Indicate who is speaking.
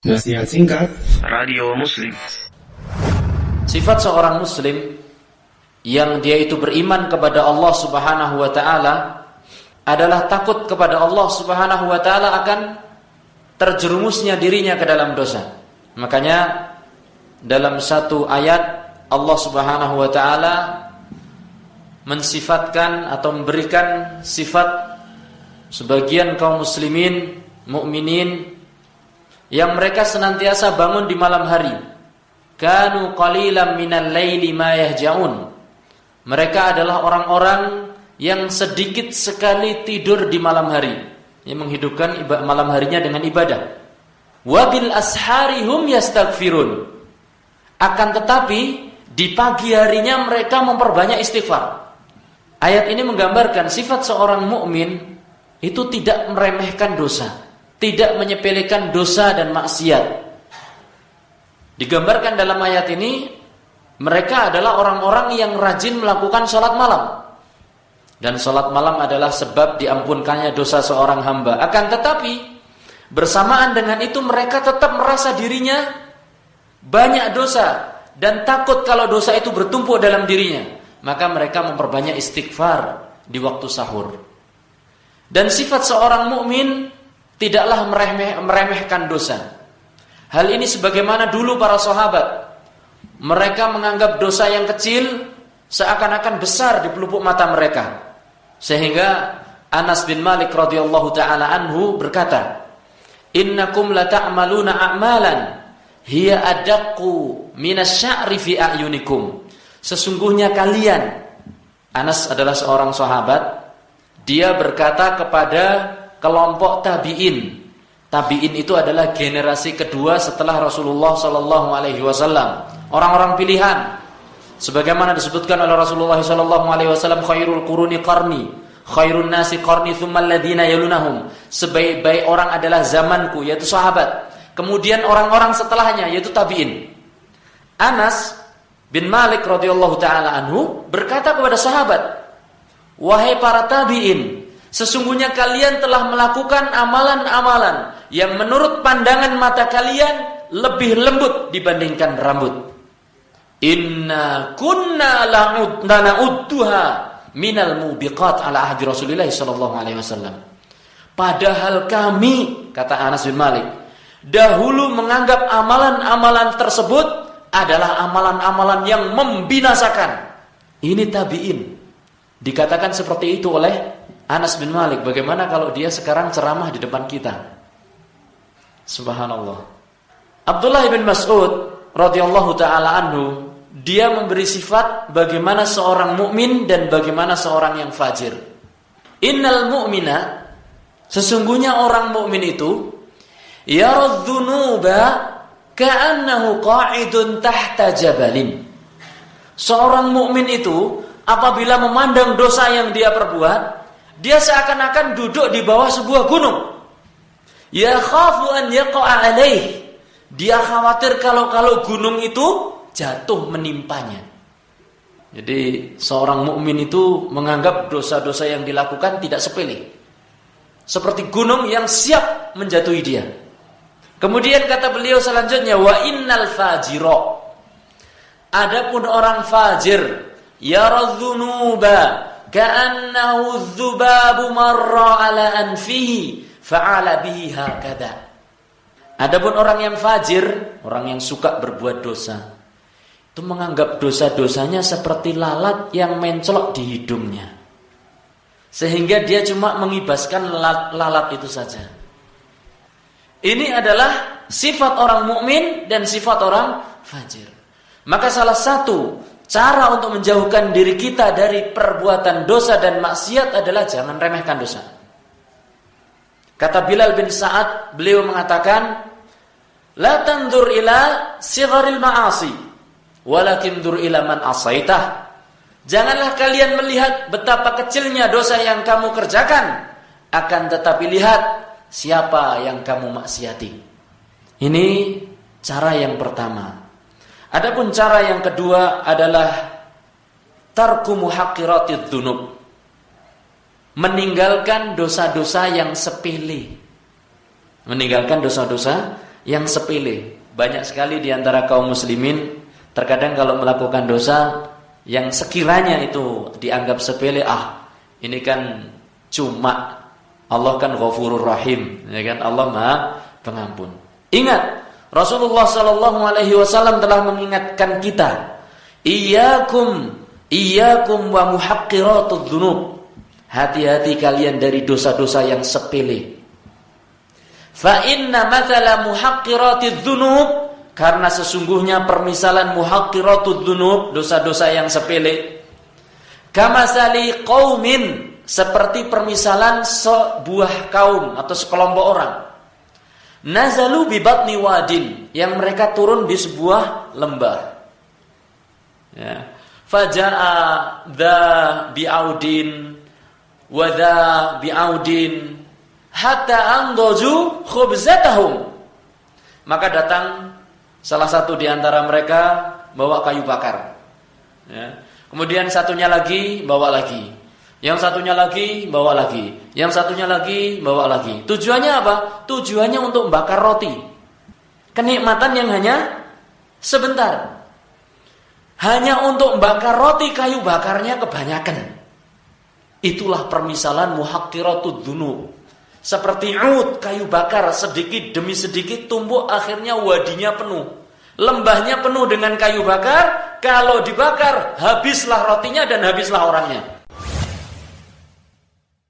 Speaker 1: Nasihat singkat
Speaker 2: Radio Muslim
Speaker 3: Sifat seorang muslim yang dia itu beriman kepada Allah Subhanahu wa taala adalah takut kepada Allah Subhanahu wa taala akan terjerumusnya dirinya ke dalam dosa. Makanya dalam satu ayat Allah Subhanahu wa taala mensifatkan atau memberikan sifat sebagian kaum muslimin, mukminin yang mereka senantiasa bangun di malam hari. Kanu qalilan minal laili ma yahjaun. Mereka adalah orang-orang yang sedikit sekali tidur di malam hari, yang menghidupkan malam harinya dengan ibadah. Wabil ashari hum yastaghfirun. Akan tetapi di pagi harinya mereka memperbanyak istighfar. Ayat ini menggambarkan sifat seorang mukmin itu tidak meremehkan dosa tidak menyepelekan dosa dan maksiat. Digambarkan dalam ayat ini, mereka adalah orang-orang yang rajin melakukan sholat malam. Dan sholat malam adalah sebab diampunkannya dosa seorang hamba. Akan tetapi, bersamaan dengan itu mereka tetap merasa dirinya banyak dosa. Dan takut kalau dosa itu bertumpuk dalam dirinya. Maka mereka memperbanyak istighfar di waktu sahur. Dan sifat seorang mukmin tidaklah meremeh, meremehkan dosa. Hal ini sebagaimana dulu para sahabat. Mereka menganggap dosa yang kecil seakan-akan besar di pelupuk mata mereka. Sehingga Anas bin Malik radhiyallahu taala anhu berkata, "Innakum la ta'maluna a'malan hiya adaqqu minasya'ri fi a'yunikum." Sesungguhnya kalian Anas adalah seorang sahabat, dia berkata kepada kelompok tabiin. Tabiin itu adalah generasi kedua setelah Rasulullah Sallallahu Alaihi Wasallam. Orang-orang pilihan, sebagaimana disebutkan oleh Rasulullah Sallallahu Alaihi Wasallam, khairul kuruni karni, khairun nasi karni ladina yalunahum. Sebaik-baik orang adalah zamanku, yaitu sahabat. Kemudian orang-orang setelahnya, yaitu tabiin. Anas bin Malik radhiyallahu taala anhu berkata kepada sahabat, wahai para tabiin, Sesungguhnya kalian telah melakukan amalan-amalan yang menurut pandangan mata kalian lebih lembut dibandingkan rambut. Inna kunna la'udduha minal mubiqat ala ahdi Rasulullah sallallahu alaihi wasallam. Padahal kami, kata Anas bin Malik, dahulu menganggap amalan-amalan tersebut adalah amalan-amalan yang membinasakan. Ini tabi'in. Dikatakan seperti itu oleh Anas bin Malik, bagaimana kalau dia sekarang ceramah di depan kita? Subhanallah. Abdullah bin Mas'ud radhiyallahu taala anhu, dia memberi sifat bagaimana seorang mukmin dan bagaimana seorang yang fajir. Innal mu'mina sesungguhnya orang mukmin itu yaradzunuba ka'annahu qa'idun tahta jabalin. Seorang mukmin itu apabila memandang dosa yang dia perbuat, dia seakan-akan duduk di bawah sebuah gunung. Ya khafu an yaqa'a alaih. Dia khawatir kalau-kalau gunung itu jatuh menimpanya. Jadi seorang mukmin itu menganggap dosa-dosa yang dilakukan tidak sepele. Seperti gunung yang siap menjatuhi dia. Kemudian kata beliau selanjutnya wa innal fajiro. Adapun orang fajir yaradzunuba ka'annahu dzubabu marra ala anfihi fa'ala bihi hakada. Adapun orang yang fajir, orang yang suka berbuat dosa, itu menganggap dosa-dosanya seperti lalat yang mencolok di hidungnya. Sehingga dia cuma mengibaskan lalat, lalat itu saja. Ini adalah sifat orang mukmin dan sifat orang fajir. Maka salah satu Cara untuk menjauhkan diri kita dari perbuatan dosa dan maksiat adalah jangan remehkan dosa. Kata Bilal bin Sa'ad, beliau mengatakan, La tandur ila sigharil ma'asi, walakin dur ila man asaitah. Janganlah kalian melihat betapa kecilnya dosa yang kamu kerjakan, akan tetapi lihat siapa yang kamu maksiati. Ini cara yang pertama. Adapun cara yang kedua adalah tarku muhaqqiratid dzunub. Meninggalkan dosa-dosa yang sepele. Meninggalkan dosa-dosa yang sepele. Banyak sekali di antara kaum muslimin terkadang kalau melakukan dosa yang sekiranya itu dianggap sepele, ah ini kan cuma Allah kan ghafurur rahim, ya kan Allah Maha Pengampun. Ingat, Rasulullah sallallahu alaihi wasallam telah mengingatkan kita, "Iyyakum iyyakum wa muhaqqiratudz dzunub." Hati-hati kalian dari dosa-dosa yang sepele. Fa inna mathala muhaqqiratidz dzunub karena sesungguhnya permisalan muhaqqiratudz dzunub, dosa-dosa yang sepele. Kamasali qaumin seperti permisalan sebuah kaum atau sekelompok orang. Nazalu bi batni wadin yang mereka turun di sebuah lembah. Ya. Faja'a dha bi'audin wa dha bi'audin hatta andoju khubzatahum. Maka datang salah satu di antara mereka bawa kayu bakar. Ya. Kemudian satunya lagi bawa lagi. Yang satunya lagi bawa lagi, yang satunya lagi bawa lagi. Tujuannya apa? Tujuannya untuk bakar roti. Kenikmatan yang hanya sebentar. Hanya untuk bakar roti kayu bakarnya kebanyakan. Itulah permisalan muhakkiratud dunub. Seperti ud kayu bakar sedikit demi sedikit tumbuh akhirnya wadinya penuh. Lembahnya penuh dengan kayu bakar, kalau dibakar habislah rotinya dan habislah orangnya.